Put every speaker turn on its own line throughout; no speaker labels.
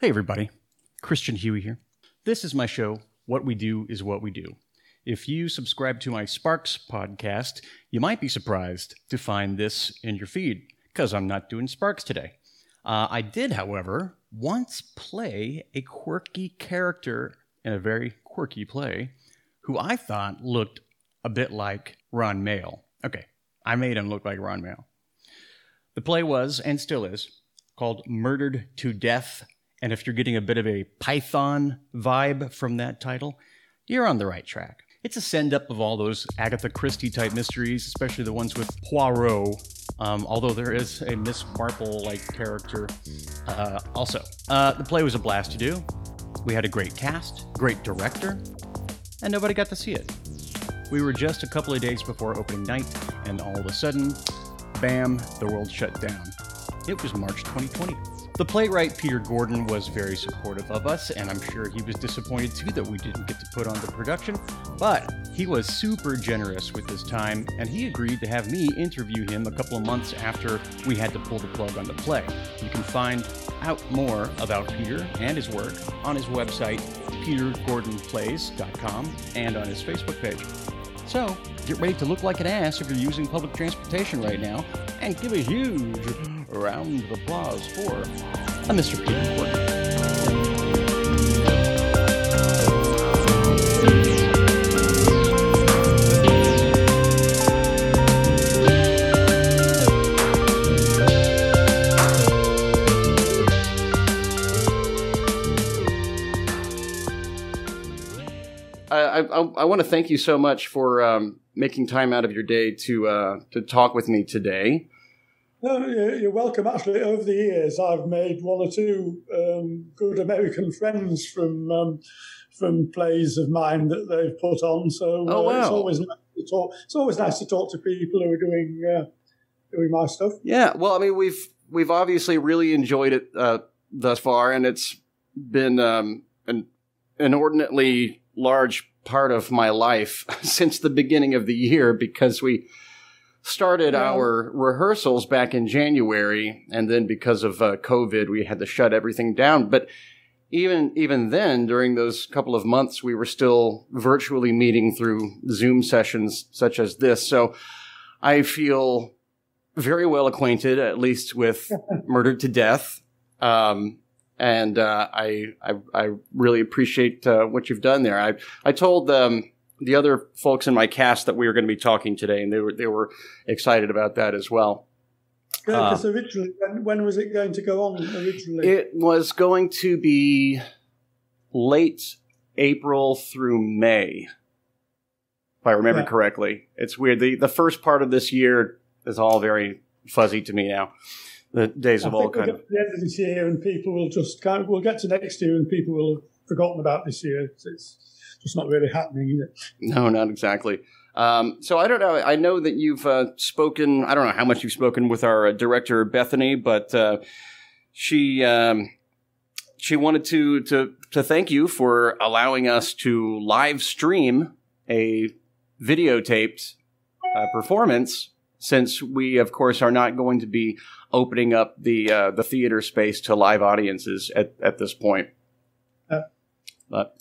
Hey, everybody. Christian Chuey here. This is my show, What We Do is What We Do. If you subscribe to my Sparks podcast, you might be surprised to find this in your feed, because I'm not doing Sparks today. Uh, I did, however, once play a quirky character in a very quirky play who I thought looked a bit like Ron Mael. Okay, I made him look like Ron Mael. The play was, and still is, called Murdered to Death and if you're getting a bit of a Python vibe from that title, you're on the right track. It's a send up of all those Agatha Christie type mysteries, especially the ones with Poirot. Um, although there is a Miss Marple like character uh, also. Uh, the play was a blast to do. We had a great cast, great director, and nobody got to see it. We were just a couple of days before opening night, and all of a sudden, bam, the world shut down. It was March 2020. The playwright Peter Gordon was very supportive of us, and I'm sure he was disappointed too that we didn't get to put on the production. But he was super generous with his time, and he agreed to have me interview him a couple of months after we had to pull the plug on the play. You can find out more about Peter and his work on his website, petergordonplays.com, and on his Facebook page. So, get ready to look like an ass if you're using public transportation right now, and give a huge round of applause for Mr. Peter Gordon. I, I, I want to thank you so much for um, making time out of your day to uh, to talk with me today.
No, you're welcome. Actually, over the years, I've made one or two um, good American friends from um, from plays of mine that they've put on. So
Oh,
uh, it's always nice to talk. It's always nice to talk to people who are doing uh, doing my stuff.
Yeah, well, I mean, we've we've obviously really enjoyed it uh, thus far, and it's been um, an inordinately large part of my life since the beginning of the year because we started
Yeah.
our rehearsals back in January, and then because of uh, COVID, we had to shut everything down. But even even then, during those couple of months, we were still virtually meeting through Zoom sessions such as this. So I feel very well acquainted, at least with Murdered to Death. Um, and uh, I, I I really appreciate uh, what you've done there. I I told um, the other folks in my cast that we were going to be talking today, and they were they were excited about that as well. Uh,
Because originally, when, when was it going to go on originally?
It was going to be late April through May, if I remember
Yeah.
correctly. It's weird. the The first part of this year is all very fuzzy to me now. The days
I
have all
we'll
kind of
the end of this year, and people will just kind of, we'll get to next year, and people will have forgotten about this year. It's, it's not really happening, is it?
no, not exactly. Um, so I don't know. I know that you've uh, spoken. I don't know how much you've spoken with our uh, director Bethany, but uh, she um, she wanted to to to thank you for allowing us to live stream a videotaped uh, performance. Since we, of course, are not going to be opening up the uh, the theater space to live audiences at, at this point.
Yeah.
But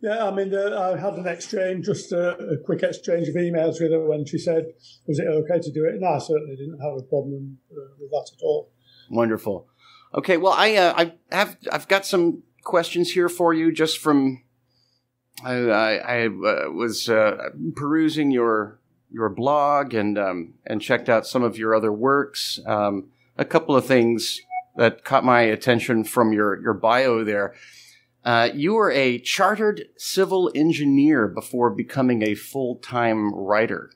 Yeah, I mean, uh, I had an exchange, just a, a quick exchange of emails with her when she said, "Was it okay to do it?" And I certainly didn't have a problem uh, with that at all.
Wonderful. Okay, well, I uh, I have I've got some questions here for you, just from I I, I uh, was uh, perusing your your blog and um, and checked out some of your other works. Um, a couple of things that caught my attention from your your bio there. Uh, you were a chartered civil engineer before becoming a full time writer.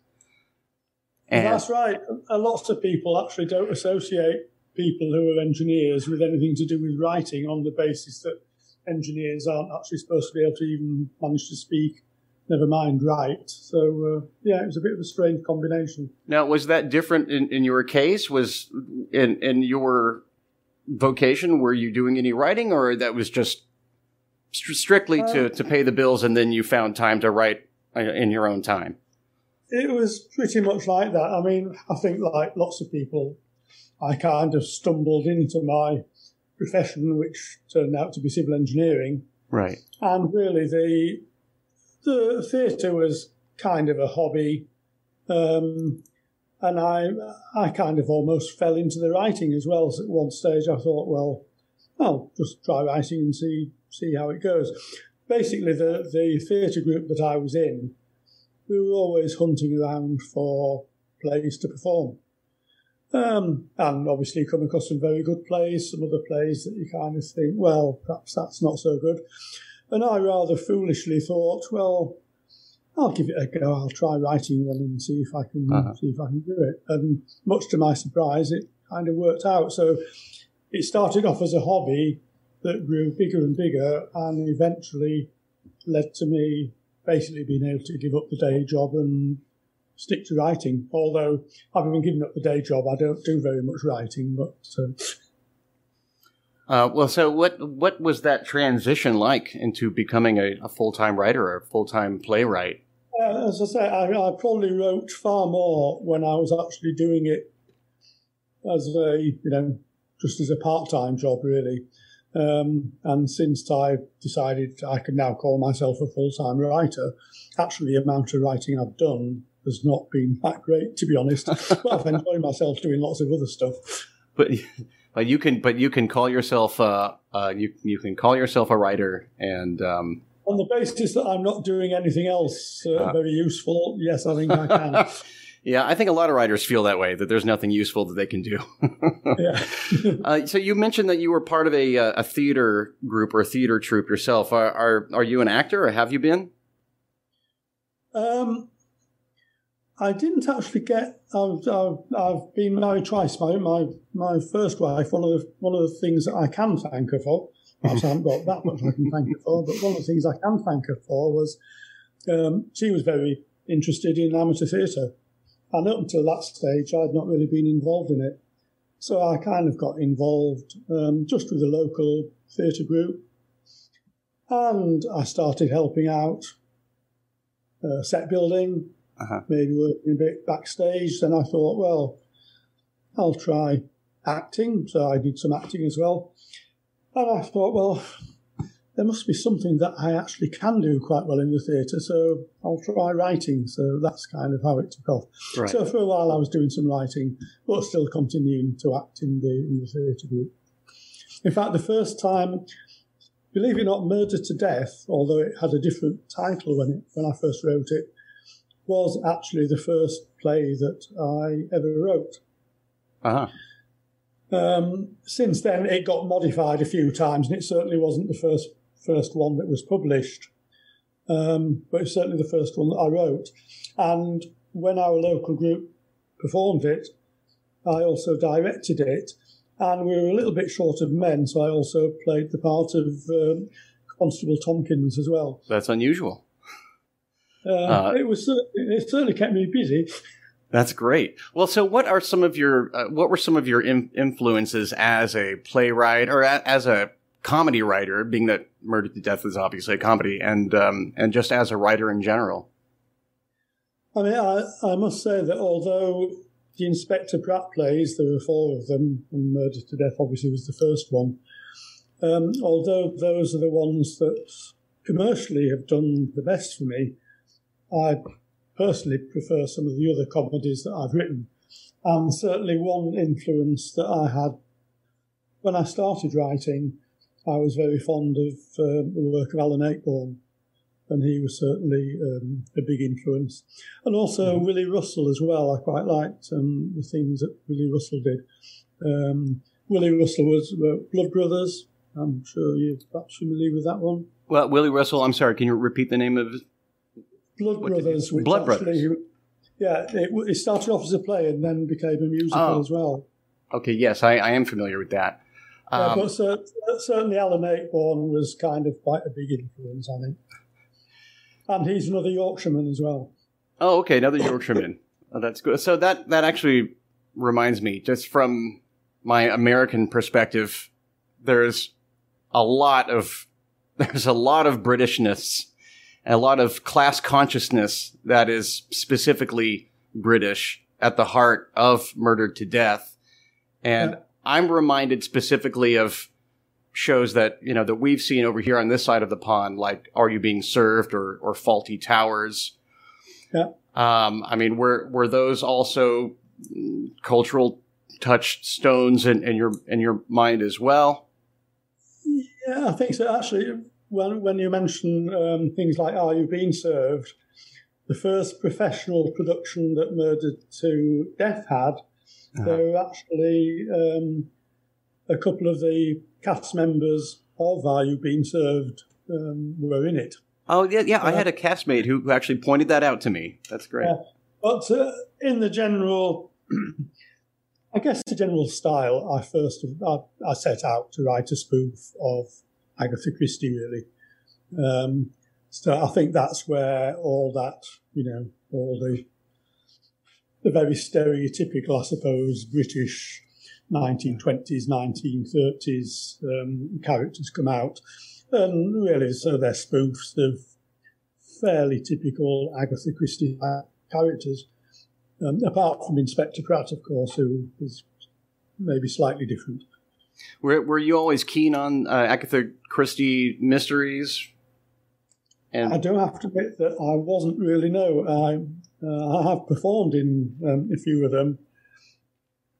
And that's right. A lots of people actually don't associate people who are engineers with anything to do with writing on the basis that engineers aren't actually supposed to be able to even manage to speak, never mind write. So, uh, yeah, it was a bit of a strange combination.
Now, was that different in, in your case? Was in in your vocation, were you doing any writing, or that was just stri- strictly to, to pay the bills, and then you found time to write uh, in your own time?
It was pretty much like that. I mean, I think like lots of people, I kind of stumbled into my profession, which turned out to be civil engineering.
Right.
And really, the the theatre was kind of a hobby, um, and I I kind of almost fell into the writing as well. So at one stage, I thought, well, I'll just try writing and see see how it goes. Basically, the the theatre group that I was in, we were always hunting around for plays to perform. Um, and obviously come across some very good plays, some other plays that you kind of think, well, perhaps that's not so good. And I rather foolishly thought, well, I'll give it a go. I'll try writing one and see if I can uh-huh. see if I can do it. And much to my surprise, it kind of worked out. So it started off as a hobby that grew bigger and bigger, and eventually led to me basically being able to give up the day job and stick to writing. Although, having given up the day job, I don't do very much writing. But
uh, uh, well, so what what was that transition like into becoming a, a full time writer or a full time playwright?
Uh, as I say, I, I, probably wrote far more when I was actually doing it as a you know just as a part time job, really. Um, and since I decided I can now call myself a full time writer, actually the amount of writing I've done has not been that great, to be honest. but I've enjoyed myself doing lots of other stuff.
But but you can but you can call yourself uh, uh, you you can call yourself a writer and. Um,
on the basis that I'm not doing anything else uh, uh. very useful, yes, I think I can.
Yeah, I think a lot of writers feel that way that there's nothing useful that they can do. yeah. uh, so you mentioned that you were part of a, uh, a theater group or a theater troupe yourself. Are, are, are you an actor or have you been?
Um, I didn't actually get. I've, I've, I've, been married twice. My, my my first wife. One of the one of the things that I can thank her for. Perhaps I haven't got that much I can thank her for, but one of the things I can thank her for was um, she was very interested in amateur theatre, and up until that stage, I'd not really been involved in it. So I kind of got involved um, just with the local theatre group, and I started helping out uh, set building uh-huh. maybe working a bit backstage. Then I thought, well, I'll try acting. So I did some acting as well. And I thought, well, there must be something that I actually can do quite well in the theatre, so I'll try writing. So that's kind of how it took off. Right. So for a while I was doing some writing, but still continuing to act in the in the theatre group. In fact, the first time, believe it or not, Murder to Death, although it had a different title when it when I first wrote it, was actually the first play that I ever wrote. Uh-huh. Um, since then, it got modified a few times, and it certainly wasn't the first first one that was published, um, but it's certainly the first one that I wrote. And when our local group performed it, I also directed it, and we were a little bit short of men, so I also played the part of um, Constable Tompkins as well.
That's unusual.
Uh, uh, it was it certainly kept me busy.
That's great. Well, so what are some of your uh, what were some of your in- influences as a playwright or a- as a comedy writer? Being that Murder to Death is obviously a comedy, and um, and just as a writer in general.
I mean, I, I must say that although the Inspector Pratt plays, there were four of them, and Murder to Death obviously was the first one. Um, although those are the ones that commercially have done the best for me, I personally prefer some of the other comedies that I've written. And certainly one influence that I had when I started writing, I was very fond of uh, the work of Alan Ayckbourn, and he was certainly um, a big influence. And also mm. Willy Russell as well. I quite liked um, the things that Willy Russell did. Um, Willy Russell was uh, Blood Brothers. I'm sure you're perhaps familiar with that one.
Well, Willy Russell, I'm sorry, can you repeat the name of
Blood Brothers. Which
Blood actually, Brothers.
Yeah, it, it, started off as a play and then became a musical oh. as well.
Okay, yes, I, I, am familiar with that.
Um, yeah, but so, certainly Alan Ayckbourn was kind of quite a big influence, I think. And he's another Yorkshireman as well.
Oh, okay, another Yorkshireman. oh, that's good. So that that actually reminds me, just from my American perspective, there's a lot of there's a lot of Britishness a lot of class consciousness that is specifically British at the heart of Murdered to Death. And yeah. I'm reminded specifically of shows that you know that we've seen over here on this side of the pond, like "Are You Being Served" or or "Fawlty Towers."
Yeah.
Um, I mean, were were those also cultural touchstones in, in your in your mind as well?
Yeah, I think so. Actually, when when you mention um, things like "Are You Being Served," the first professional production that Murdered to Death had, uh-huh. there were actually um, a couple of the cast members of Are You Being Served um, were in it.
Oh yeah, yeah. Uh, I had a castmate who actually pointed that out to me. That's great. Yeah.
But uh, in the general, I guess the general style, I first I, I, set out to write a spoof of Agatha Christie. Really, um, so I think that's where all that you know, all the the very stereotypical, I suppose, British 1920s, 1930s um, characters come out. And really, so they're spoofs of fairly typical Agatha Christie characters, um, apart from Inspector Pratt, of course, who is maybe slightly different.
Were, were you always keen on uh, Agatha Christie mysteries?
And I do have to admit that I wasn't really. No, I, uh, I have performed in um, a few of them,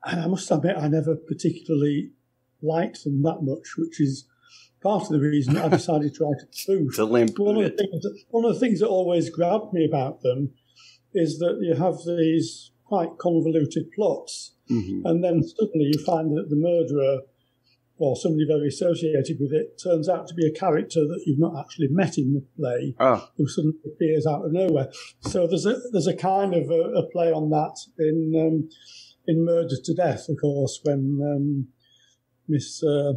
and I must admit, I never particularly liked them that much, which is part of the reason I decided to write a spoof.
To limp.
One of, the things that, one of the things that always grabbed me about them is that you have these quite convoluted plots, mm-hmm. and then suddenly you find that the murderer or somebody very associated with it turns out to be a character that you've not actually met in the play
oh.
who suddenly appears out of nowhere. So there's a there's a kind of a, a play on that in um, in Murder to Death, of course, when um, Miss uh,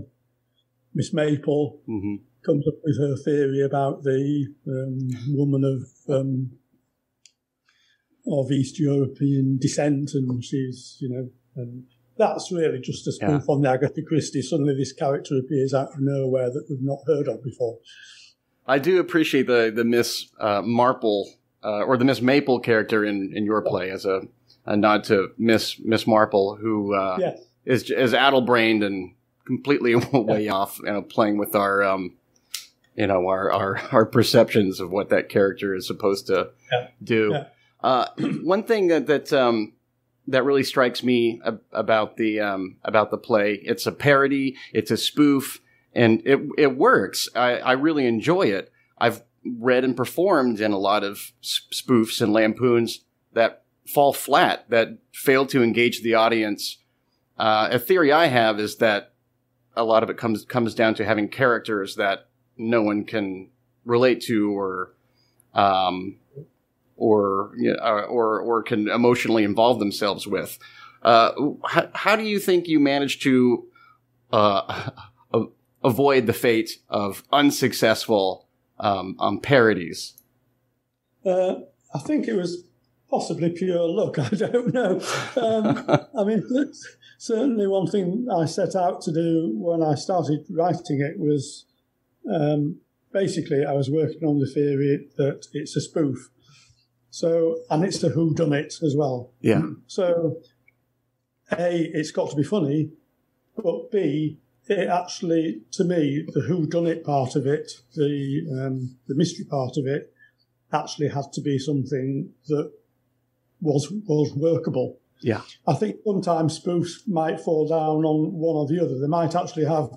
Miss Maple mm-hmm. comes up with her theory about the um, woman of um, of East European descent, and she's you know, and that's really just a spoof yeah. on the Agatha Christie. Suddenly, this character appears out of nowhere that we've not heard of before.
I do appreciate the the Miss uh, Marple uh, or the Miss Maple character in in your play as a a nod to Miss Miss Marple, who uh,
yes.
is is addle brained and completely way yeah. off, you know, playing with our um, you know our, our our perceptions of what that character is supposed to
yeah.
do.
Yeah.
Uh, one thing that that um, that really strikes me about the um, about the play, it's a parody, it's a spoof, and it it works. I, I really enjoy it. I've read and performed in a lot of spoofs and lampoons that fall flat, that fail to engage the audience. Uh, a theory I have is that a lot of it comes comes down to having characters that no one can relate to or um, or, you know, or or can emotionally involve themselves with. Uh, how, how, do you think you manage to uh, avoid the fate of unsuccessful um, um, parodies?
Uh, I think it was possibly pure luck. I don't know. Um, I mean, certainly one thing I set out to do when I started writing it was um, basically I was working on the theory that it's a spoof. So, and it's the who done it as well.
Yeah.
So, A, it's got to be funny, but B, it actually, to me, the who done it part of it, the um, the mystery part of it, actually had to be something that was was workable.
Yeah,
I think sometimes spoofs might fall down on one or the other. They might actually have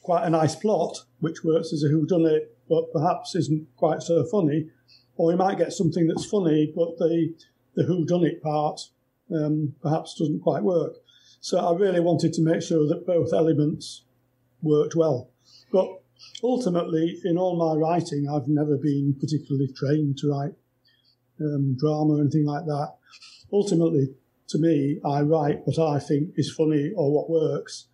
quite a nice plot, which works as a whodunit, but perhaps isn't quite so funny. Or we might get something that's funny, but the the whodunit part um, perhaps doesn't quite work. So I really wanted to make sure that both elements worked well. But ultimately, in all my writing, I've never been particularly trained to write um, drama or anything like that. Ultimately, to me, I write what I think is funny or what works,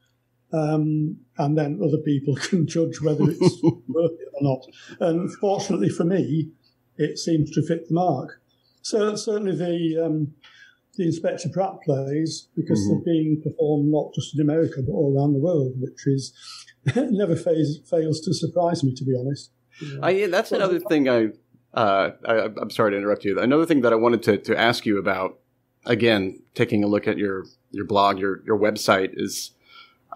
um, and then other people can judge whether it's worth it or not. And fortunately for me, it seems to fit the mark. So certainly the um, the Inspector Pratt plays because mm-hmm. they're being performed not just in America but all around the world, which is never fails, fails to surprise me, to be honest.
I, that's another thing I uh, I, am sorry to interrupt you. Another thing that I wanted to, to ask you about, again, taking a look at your, your blog, your, your website is,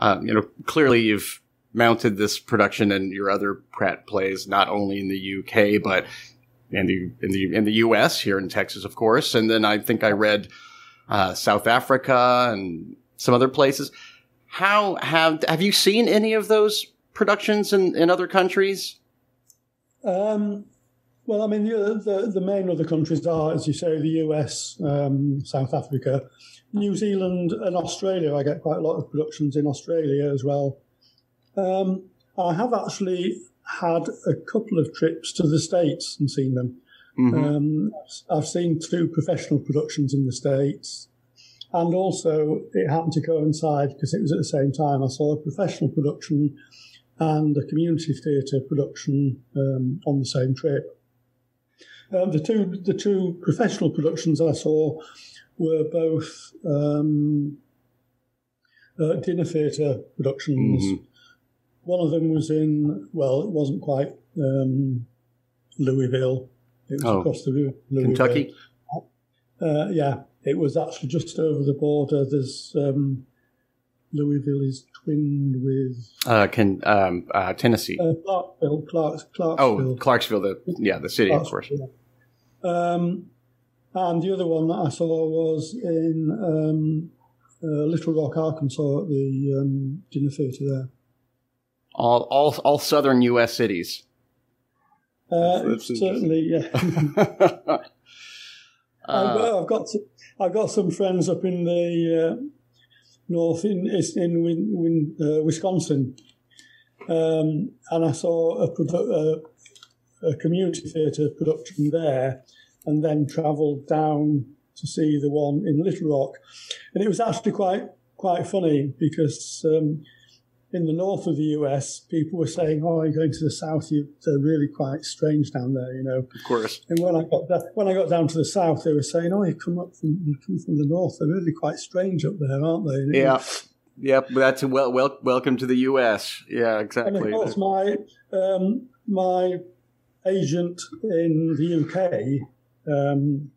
uh, you know, clearly you've mounted this production and your other Pratt plays not only in the UK but in the in the in the US here in Texas, of course, and then I think I read uh, South Africa and some other places. How have have you seen any of those productions in, in other countries?
Um, well, I mean, the, the, the main other countries are, as you say, the US, um, South Africa, New Zealand, and Australia. I get quite a lot of productions in Australia as well. Um, I have actually had a couple of trips to the States and seen them. Mm-hmm. Um, I've seen two professional productions in the States. And also, it happened to coincide because it was at the same time. I saw a professional production and a community theatre production um, on the same trip. Um, the two the two professional productions I saw were both um, uh, dinner theatre productions. Mm-hmm. One of them was in well, it wasn't quite um, Louisville. It was oh, across the Louisville.
Kentucky.
Uh, yeah, it was actually just over the border. There's um, Louisville is twinned with
uh, can um, uh, Tennessee.
Uh, Clarksville, Clarks,
Clarksville. Oh, Clarksville, the yeah, the city, of course.
Um, and the other one that I saw was in um, uh, Little Rock, Arkansas, at the um, dinner theatre there.
All, all, all southern U.S. cities.
Uh, certainly, yeah. I've, got, I've, got I've got some friends up in the uh, north in in Win, Win, uh, Wisconsin, um, and I saw a, produ- a, a community theatre production there, and then travelled down to see the one in Little Rock, and it was actually quite quite funny because. Um, in the north of the US, people were saying, "Oh, you're going to the south. You, they're really quite strange down there," you know.
Of course.
And when I got da- when I got down to the south, they were saying, "Oh, you come up from you come from the north. They're really quite strange up there, aren't they?"
yeah. Yep, that's a well, well, welcome to the U.S. Yeah, exactly.
And of course, my um, my agent in the UK um,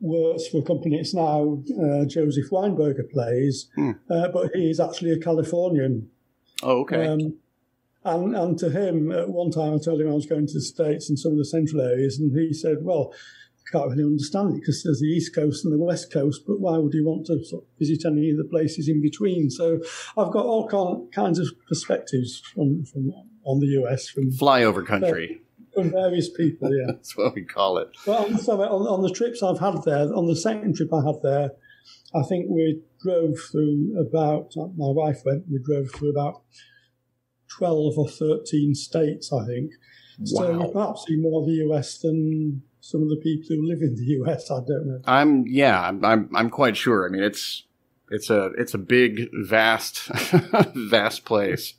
works for a company. It's now uh, Josef Weinberger plays, hmm. uh, but he's actually a Californian.
Oh, okay. Um,
and and to him, at one time, I told him I was going to the states and some of the central areas, and he said, "Well, I can't really understand it because there's the east coast and the west coast, but why would you want to sort of visit any of the places in between?" So I've got all kinds of perspectives from, from on the US from
flyover country.
From various people. Yeah,
that's what we call it.
Well, so on, on the trips I've had there, on the second trip I had there, I think we drove through about. My wife went. We drove through about twelve or thirteen states. I think. Wow. So we perhaps see more of the US than some of the people who live in the US. I don't know.
I'm yeah. I'm I'm, I'm quite sure. I mean, it's it's a it's a big, vast, vast place.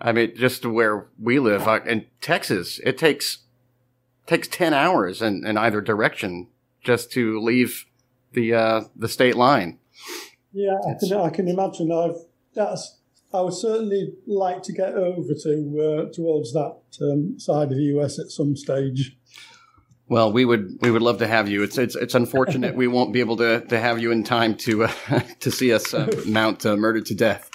I mean, just where we live uh, in Texas, it takes takes ten hours in, in either direction just to leave the uh, the state line.
Yeah, I can, I can imagine. I've that's I would certainly like to get over to uh, towards that um, side of the US at some stage.
Well, we would we would love to have you. It's it's it's unfortunate we won't be able to to have you in time to uh, to see us uh, mount uh, murdered to death.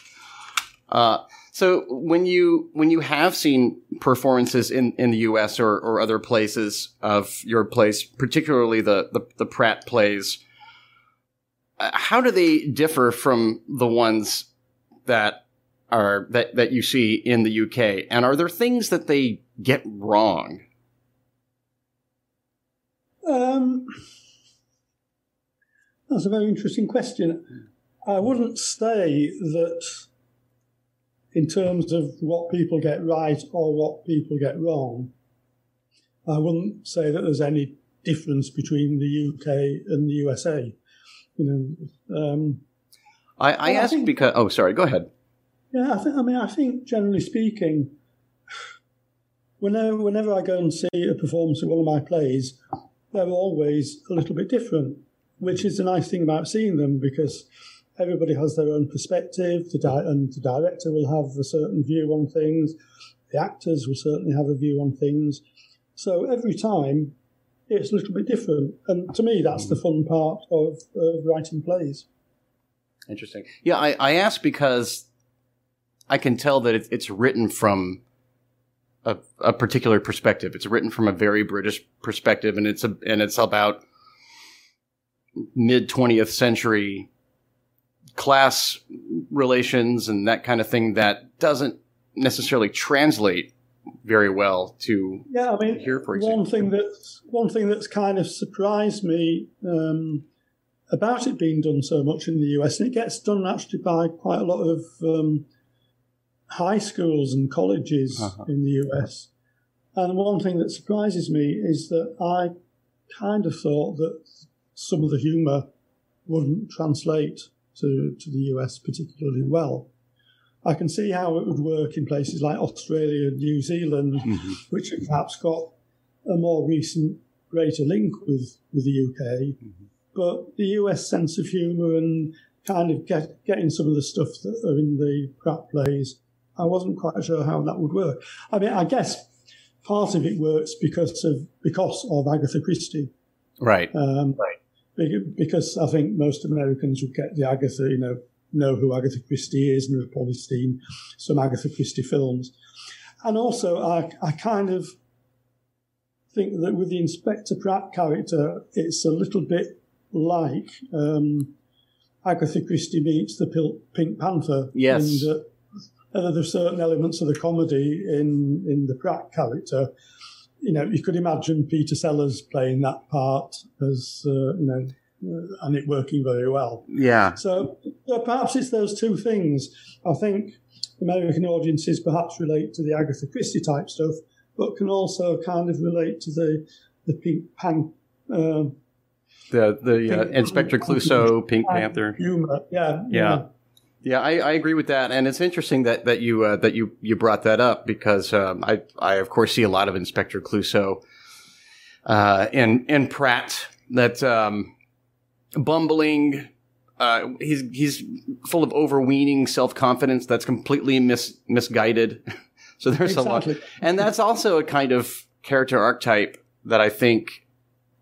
So when you when you have seen performances in, in the U.S. or, or other places of your place, particularly the the, the Pratt plays, uh, how do they differ from the ones that are that that you see in the UK? And are there things that they get wrong?
Um, that's a very interesting question. I wouldn't say that in terms of what people get right or what people get wrong, I wouldn't say that there's any difference between the UK and the USA. You know, um,
I, I ask think, because oh, sorry, go ahead.
Yeah, I think. I mean, I think generally speaking, whenever whenever I go and see a performance of one of my plays, they're always a little bit different, which is the nice thing about seeing them because everybody has their own perspective, the di- and the director will have a certain view on things, the actors will certainly have a view on things. So every time it's a little bit different. And to me, that's the fun part of, of writing plays.
Interesting. Yeah, I, I ask because I can tell that it, it's written from a, a particular perspective. It's written from a very British perspective, and it's a, and it's about mid twentieth century class relations and that kind of thing that doesn't necessarily translate very well to
yeah. I mean, here for example. one thing that's one thing that's kind of surprised me um, about it being done so much in the US, and it gets done actually by quite a lot of um, high schools and colleges uh-huh. in the US. And one thing that surprises me is that I kind of thought that some of the humour wouldn't translate to, to the US particularly well. I can see how it would work in places like Australia and New Zealand, mm-hmm. which have perhaps got a more recent, greater link with, with the UK. Mm-hmm. But the US sense of humour and kind of get, getting some of the stuff that are in the Pratt plays, I wasn't quite sure how that would work. I mean, I guess part of it works because of because of Agatha Christie,
right? Um, right.
Because I think most Americans would get the Agatha, you know, know who Agatha Christie is and have probably seen some Agatha Christie films. And also, I, I kind of think that with the Inspector Pratt character, it's a little bit like um, Agatha Christie meets the Pink Panther.
Yes.
And, uh, there's certain elements of the comedy in, in the Pratt character. You know, you could imagine Peter Sellers playing that part as, uh, you know, uh, and it working very well.
Yeah.
So perhaps it's those two things. I think American audiences perhaps relate to the Agatha Christie type stuff, but can also kind of relate to the the Pink Pan. Uh,
the the uh, Inspector Clouseau, Pink Panther
humor, yeah,
yeah, yeah. I, I agree with that, and it's interesting that that you uh, that you you brought that up because um, I I of course see a lot of Inspector Clouseau uh, in in Pratt that um, bumbling. Uh, he's he's full of overweening self confidence that's completely mis, misguided. so there's exactly. a lot, and that's also a kind of character archetype that I think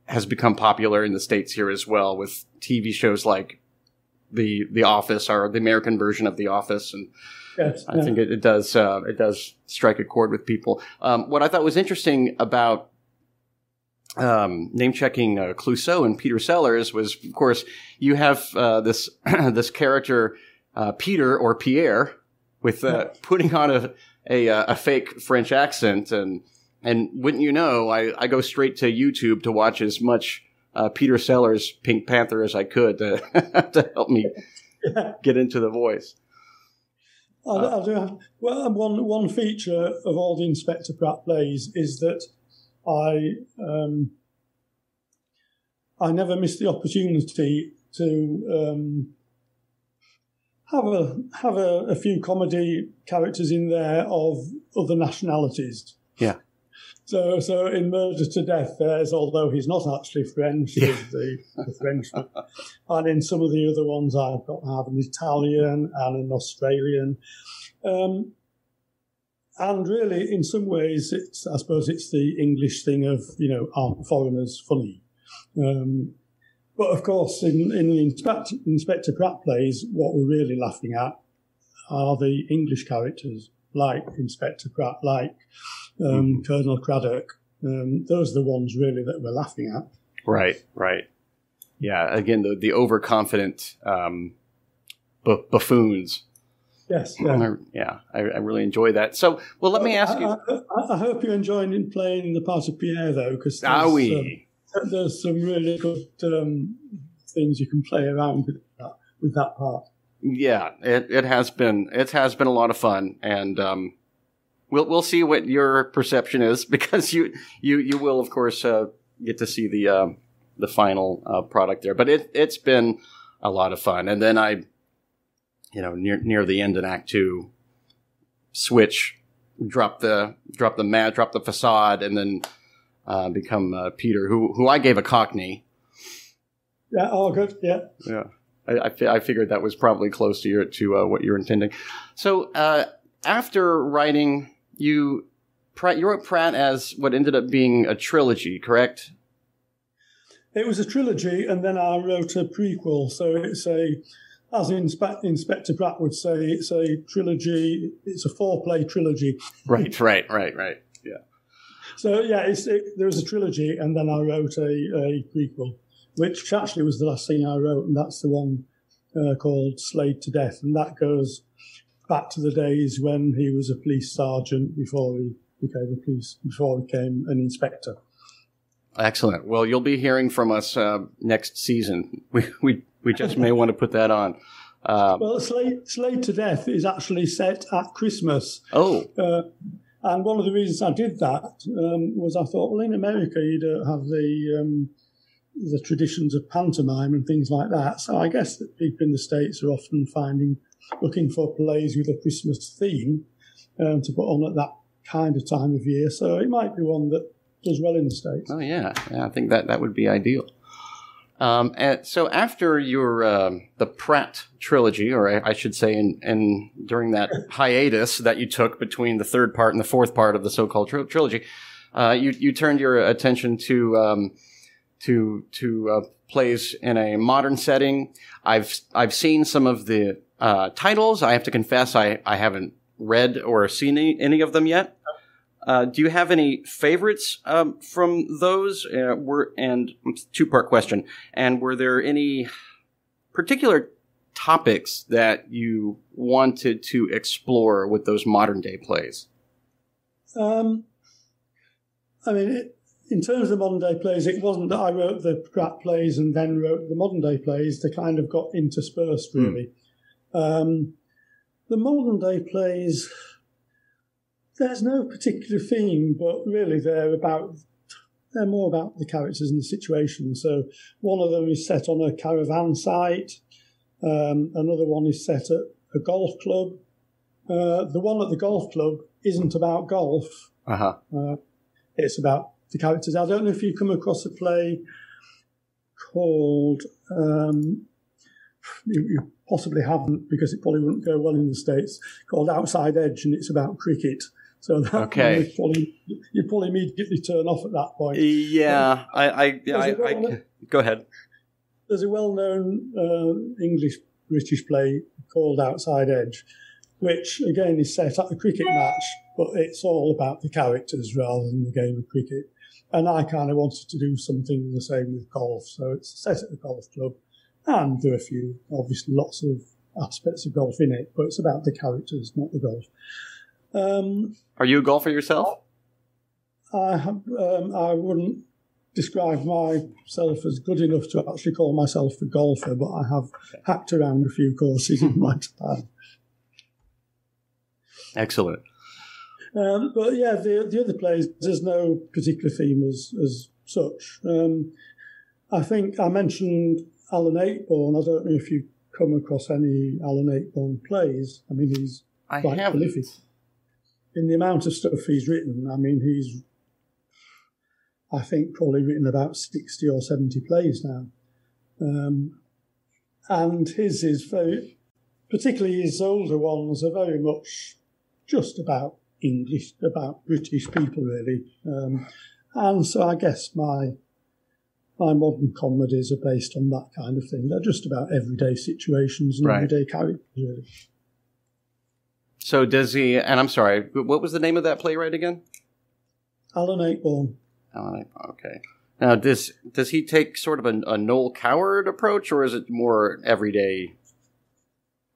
has become popular in the states here as well, with TV shows like the The Office or the American version of The Office, and yes, I yeah. think it, it does uh, it does strike a chord with people. Um, what I thought was interesting about um, name checking uh, Clouseau and Peter Sellers was, of course, you have uh, this this character uh, Peter or Pierre with uh, putting on a, a, uh, a fake French accent, and and wouldn't you know, I, I go straight to YouTube to watch as much uh, Peter Sellers Pink Panther as I could to to help me get into the voice.
I, I do have, well, one one feature of all the Inspector Pratt plays is that I um, I never miss the opportunity to um, have a have a, a, few comedy characters in there of other nationalities. So so in Murder to Death, there's although he's not actually French, yeah. he's the, the Frenchman, and in some of the other ones I've got I have an Italian and an Australian. Um, and really, in some ways, it's I suppose it's the English thing of you know aren't foreigners funny. Um, but of course, in, in the Inspector, Inspector Pratt plays, what we're really laughing at are the English characters, like Inspector Pratt, like um, mm-hmm. Colonel Craddock. Um, those are the ones really that we're laughing at.
Right, right. Yeah, again, the, the overconfident um, buffoons
Yes. Yeah.
yeah I, I, really enjoy that. So, well, let me ask you.
I, I, hope you enjoy playing the part of Pierre, though, because
there's,
um, there's some really good um, things you can play around with that, with that part.
Yeah, it, it has been it has been a lot of fun, and um, we'll we'll see what your perception is because you you you will of course uh, get to see the uh, the final uh, product there. But it it's been a lot of fun, and then I you know, near near the end in Act Two, switch, drop the drop the mat, drop the facade, and then uh, become uh, Peter, who who I gave a Cockney.
Yeah. Oh, good. Yeah.
Yeah. I, I, I figured that was probably close to your to uh, what you're intending. So uh, after writing, you you wrote Pratt as what ended up being a trilogy, correct?
It was a trilogy, and then I wrote a prequel. So it's a as Inspe- Inspector Pratt would say, it's a trilogy. It's a four-play trilogy.
Right, right, right, right. Yeah.
So yeah, it, there was a trilogy, and then I wrote a, a prequel, which actually was the last thing I wrote, and that's the one uh, called Sleighed to Death, and that goes back to the days when he was a police sergeant before he became a police before he became an inspector.
Excellent. Well, you'll be hearing from us uh, next season. We we we just may want to put that on.
Um, well, Sleighed to Death is actually set at Christmas.
Oh.
Uh, and one of the reasons I did that um, was I thought, well, in America, you don't have the um, the traditions of pantomime and things like that. So I guess that people in the States are often finding, looking for plays with a Christmas theme um, to put on at that kind of time of year. So it might be one that does well in the States.
Oh, yeah. yeah I think that, that would be ideal. Um, and so after your uh, the Pratt trilogy, or I, I should say, in, in, during that hiatus that you took between the third part and the fourth part of the so-called tri- trilogy, uh, you you turned your attention to um, to to uh, plays in a modern setting. I've I've seen some of the uh, titles. I have to confess, I I haven't read or seen any, any of them yet. Uh, do you have any favorites um, from those? Uh, were and two part question. And were there any particular topics that you wanted to explore with those modern day plays?
Um, I mean, it, in terms of the modern day plays, it wasn't that I wrote the Pratt plays and then wrote the modern day plays. They kind of got interspersed, hmm. really. Mm. Um, the modern day plays, there's no particular theme, but really they're about they're more about the characters and the situation. So one of them is set on a caravan site. Um, another one is set at a golf club. Uh, the one at the golf club isn't about golf.
Uh-huh.
Uh, it's about the characters. I don't know if you come across a play called, um, you, you, possibly haven't because it probably wouldn't go well in the States, called Outside Edge, and it's about cricket. So that
okay.
you probably, you probably immediately turn off at that point.
Yeah, I, I, yeah, I, I, go ahead.
There's a well-known uh, English British play called Outside Edge, which again is set at a cricket match, but it's all about the characters rather than the game of cricket. And I kind of wanted to do something the same with golf. So it's set at a golf club and there are a few, obviously, lots of aspects of golf in it, but it's about the characters, not the golf. Um,
are you a golfer yourself?
I have, um, I wouldn't describe myself as good enough to actually call myself a golfer, but I have hacked around a few courses in my time.
Excellent.
Um, but yeah, the the other plays, there's no particular theme as as such. Um, I think I mentioned Alan Ayckbourn. I don't know if you come across any Alan Ayckbourn plays. I mean, he's
I quite haven't. prolific
in the amount of stuff he's written. I mean, he's I think probably written about sixty or seventy plays now, um, and his is very, particularly his older ones, are very much just about English, about British people, really. Um, and so I guess my my modern comedies are based on that kind of thing. They're just about everyday situations and right. everyday characters, really.
So does he? And I'm sorry, what was the name of that playwright again?
Alan Ayckbourn.
Alan Ayckbourn. Okay. Now, does does he take sort of a, a Noel Coward approach, or is it more everyday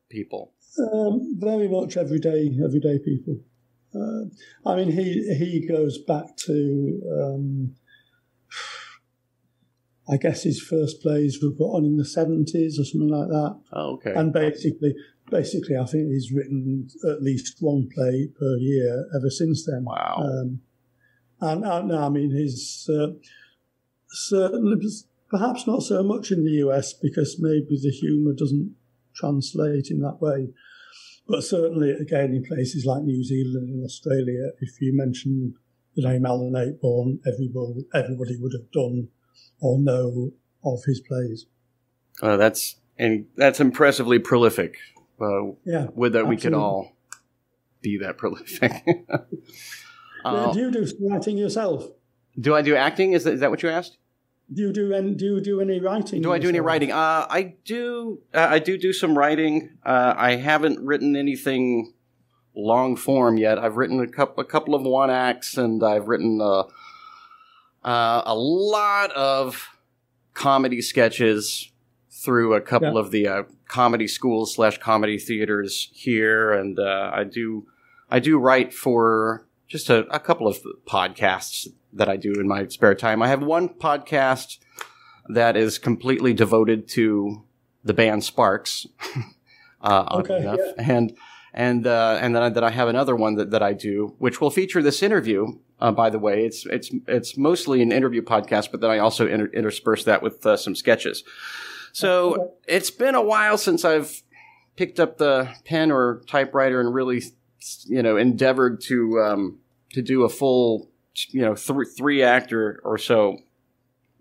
people?
Um, very much everyday everyday people. Uh, I mean, he he goes back to um, I guess his first plays were put on in the seventies or something like that.
Oh, okay.
And basically, basically, I think he's written at least one play per year ever since then.
Wow. Um,
and, and I mean, he's uh, certainly perhaps not so much in the US because maybe the humour doesn't translate in that way. But certainly, again, in places like New Zealand and Australia, if you mention the name Alan Ayckbourn, everybody, everybody would have done or know of his plays.
Uh, that's and that's impressively prolific.
Uh, yeah,
would that absolutely. we could all be that prolific.
uh, do you do writing yourself?
Do I do acting? Is that, is that what you asked?
Do you do any, do you do any writing?
Do I do any writing? Uh, I do. Uh, I do do some writing. Uh, I haven't written anything long form yet. I've written a couple a couple of one acts, and I've written uh, uh, a lot of comedy sketches through a couple yeah. of the uh, comedy schools slash comedy theaters here, and I do I do write for just a, a couple of podcasts that I do in my spare time. I have one podcast that is completely devoted to the band Sparks. uh, okay, yeah. And and uh, and then I, then I have another one that, that I do, which will feature this interview. Uh, by the way, it's it's it's mostly an interview podcast, but then I also inter- intersperse that with uh, some sketches. So okay. it's been a while since I've picked up the pen or typewriter and really, you know, endeavored to um, to do a full you know three three actor or so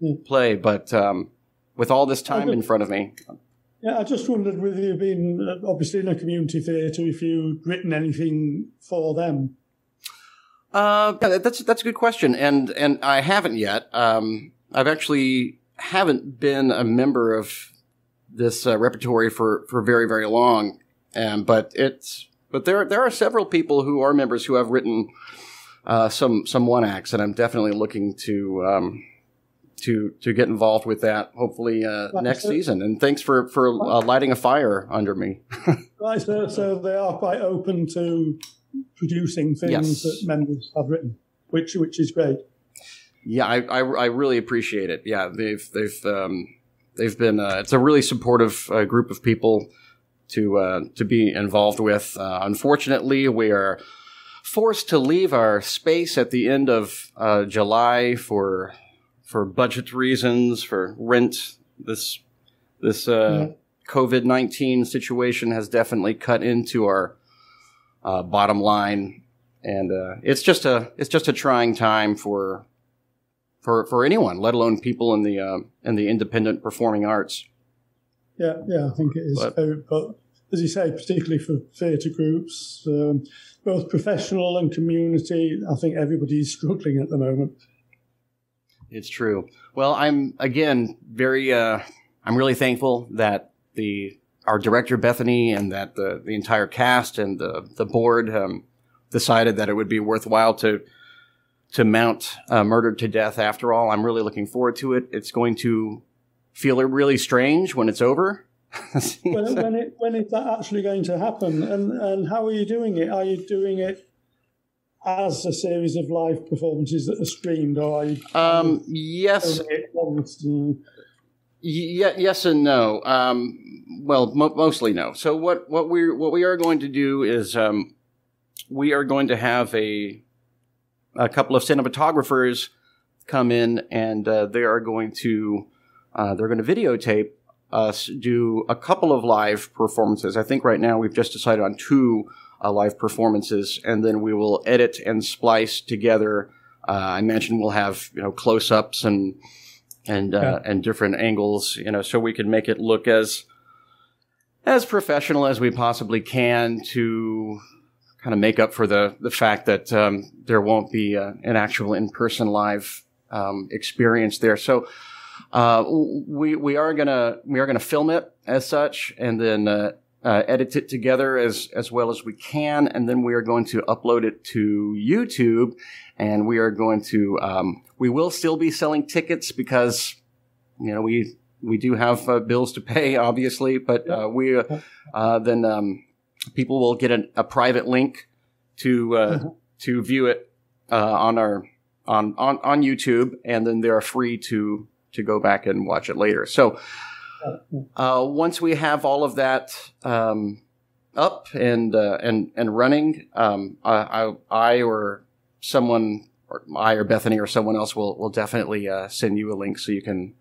mm. play, but um, with all this time in front of me.
Yeah, I just wondered whether you've been uh, obviously in a community theatre, if you'd written anything for them.
Uh, that's that's a good question, and and I haven't yet. Um, I've actually haven't been a member of this uh, repertory for for very very long, and but it's but there there are several people who are members who have written uh, some some one acts, and I'm definitely looking to um, to to get involved with that. Hopefully uh, next season. And thanks for for uh, lighting a fire under me.
right, so, so they are quite open to producing things yes. that members have written, which which is great.
Yeah, I, I, I really appreciate it. Yeah, they've they've um, they've been uh, it's a really supportive uh, group of people to uh, to be involved with. Uh, unfortunately, we are forced to leave our space at the end of uh, July for for budget reasons, for rent. This this uh, yeah. COVID nineteen situation has definitely cut into our uh, bottom line, and uh, it's just a it's just a trying time for for for anyone, let alone people in the uh, in the independent performing arts.
Yeah, yeah, I think it is. But, but as you say, particularly for theatre groups, um, both professional and community, I think everybody's struggling at the moment.
It's true. Well, I'm again very. Uh, I'm really thankful that the our director Bethany and that the the entire cast and the the board um, decided that it would be worthwhile to to mount uh, Murdered to Death. After all, I'm really looking forward to it. It's going to feel really strange when it's over
when, when, it, when is that actually going to happen? And, and how are you doing it? Are you doing it as a series of live performances that are streamed, or are you?
Um, yes. And... Yeah, yes and no. Um, well, mo- mostly no. So what what we what we are going to do is um, we are going to have a a couple of cinematographers come in, and uh, they are going to uh, they're going to videotape us do a couple of live performances. I think right now we've just decided on two uh, live performances, and then we will edit and splice together. Uh, I mentioned we'll have you know close ups and and uh, and different angles, you know, so we can make it look as as professional as we possibly can to kind of make up for the the fact that um, there won't be uh, an actual in person live um, experience there. So uh, we we are gonna we are gonna film it as such, and then uh, uh, edit it together as as well as we can, and then we are going to upload it to YouTube, and we are going to um, we will still be selling tickets because you know we we do have uh, bills to pay, obviously, but uh, we uh, then um, people will get a, a private link to mm-hmm. to view it on our on, on on YouTube, and then they are free to to go back and watch it later. So uh, once we have all of that um, up and uh, and and running, um, I, I, or someone or I or Bethany or someone else will will definitely uh, send you a link so you can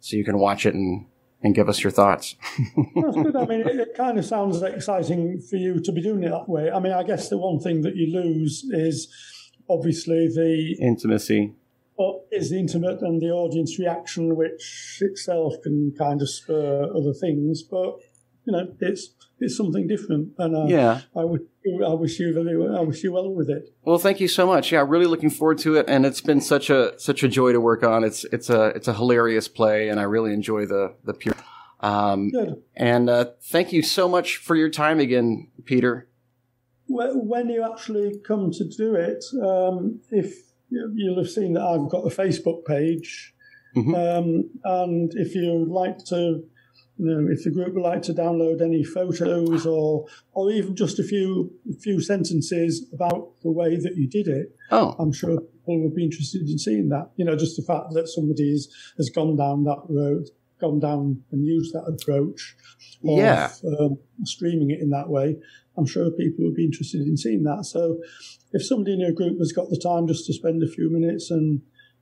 so you can watch it and and give us your thoughts.
That's good. I mean, it, it, kind of sounds exciting for you to be doing it that way. I mean, I guess the one thing that you lose is obviously the
intimacy
is the intimate and the audience reaction, which itself can kind of spur other things. But you know, it's it's something different, and uh, yeah, I would I wish you very, I wish you well with it.
Well, thank you so much. Yeah, really looking forward to it, and it's been such a such a joy to work on. It's it's a it's a hilarious play, and I really enjoy the the pure. Um, Good. And uh, thank you so much for your time again, Peter.
When you actually come to do it, um, if you'll have seen that I've got a Facebook page, mm-hmm. um, and if you'd like to you know, if the group would like to download any photos or or even just a few few sentences about the way that you did it,
oh.
I'm sure people would be interested in seeing that. You know, just the fact that somebody has, has gone down that road, gone down and used that approach of
yeah.
um, streaming it in that way. I'm sure people would be interested in seeing that. So, if somebody in your group has got the time just to spend a few minutes and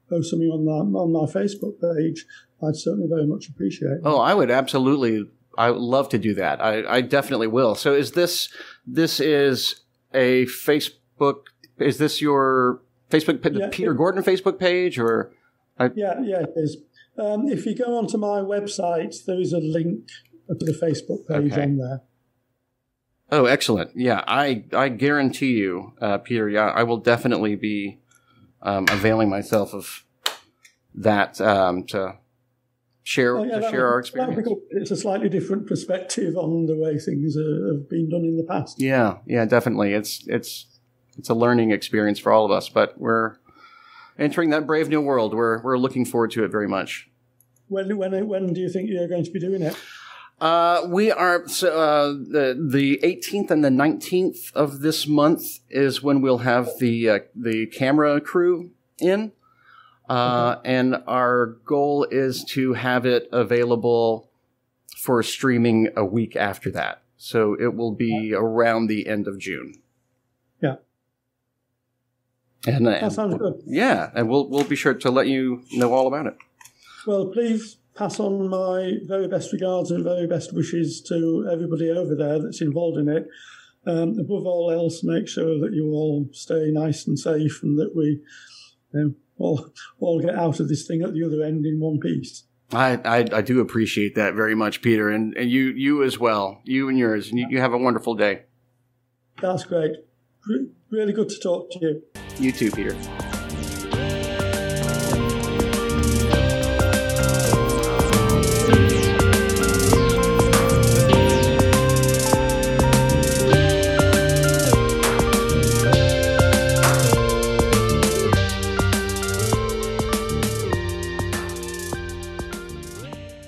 post something on that on my Facebook page, I'd certainly very much appreciate. It.
Oh, I would absolutely. I would love to do that. I, I definitely will. So, is this this is a Facebook? Is this your Facebook yeah, Peter it, Gordon Facebook page or?
I, yeah, yeah, it is. Um, if you go onto my website, there is a link to the Facebook page okay. on there.
Oh, excellent! Yeah, I I guarantee you, uh, Peter. Yeah, I will definitely be um, availing myself of that um, to share oh, yeah, to share our experience.
It's a slightly different perspective on the way things have been done in the past.
Yeah, yeah, definitely. It's it's it's a learning experience for all of us, but we're entering that brave new world. We're we're looking forward to it very much.
When when when do you think you're going to be doing it?
Uh, we are so, uh, the the 18th and the 19th of this month is when we'll have the uh, the camera crew in. Uh, and our goal is to have it available for streaming a week after that. So it will be around the end of June.
Yeah.
And,
that sounds good.
Yeah, and we'll we'll be sure to let you know all about it.
Well, please pass on my very best regards and very best wishes to everybody over there that's involved in it. Um, above all else, make sure that you all stay nice and safe and that we you know, all, all get out of this thing at the other end in one piece.
I, I, I do appreciate that very much, Peter, and, and you you as well, you and yours, and you, you have a wonderful day.
That's great. Re- really good to talk to you.
You too, Peter.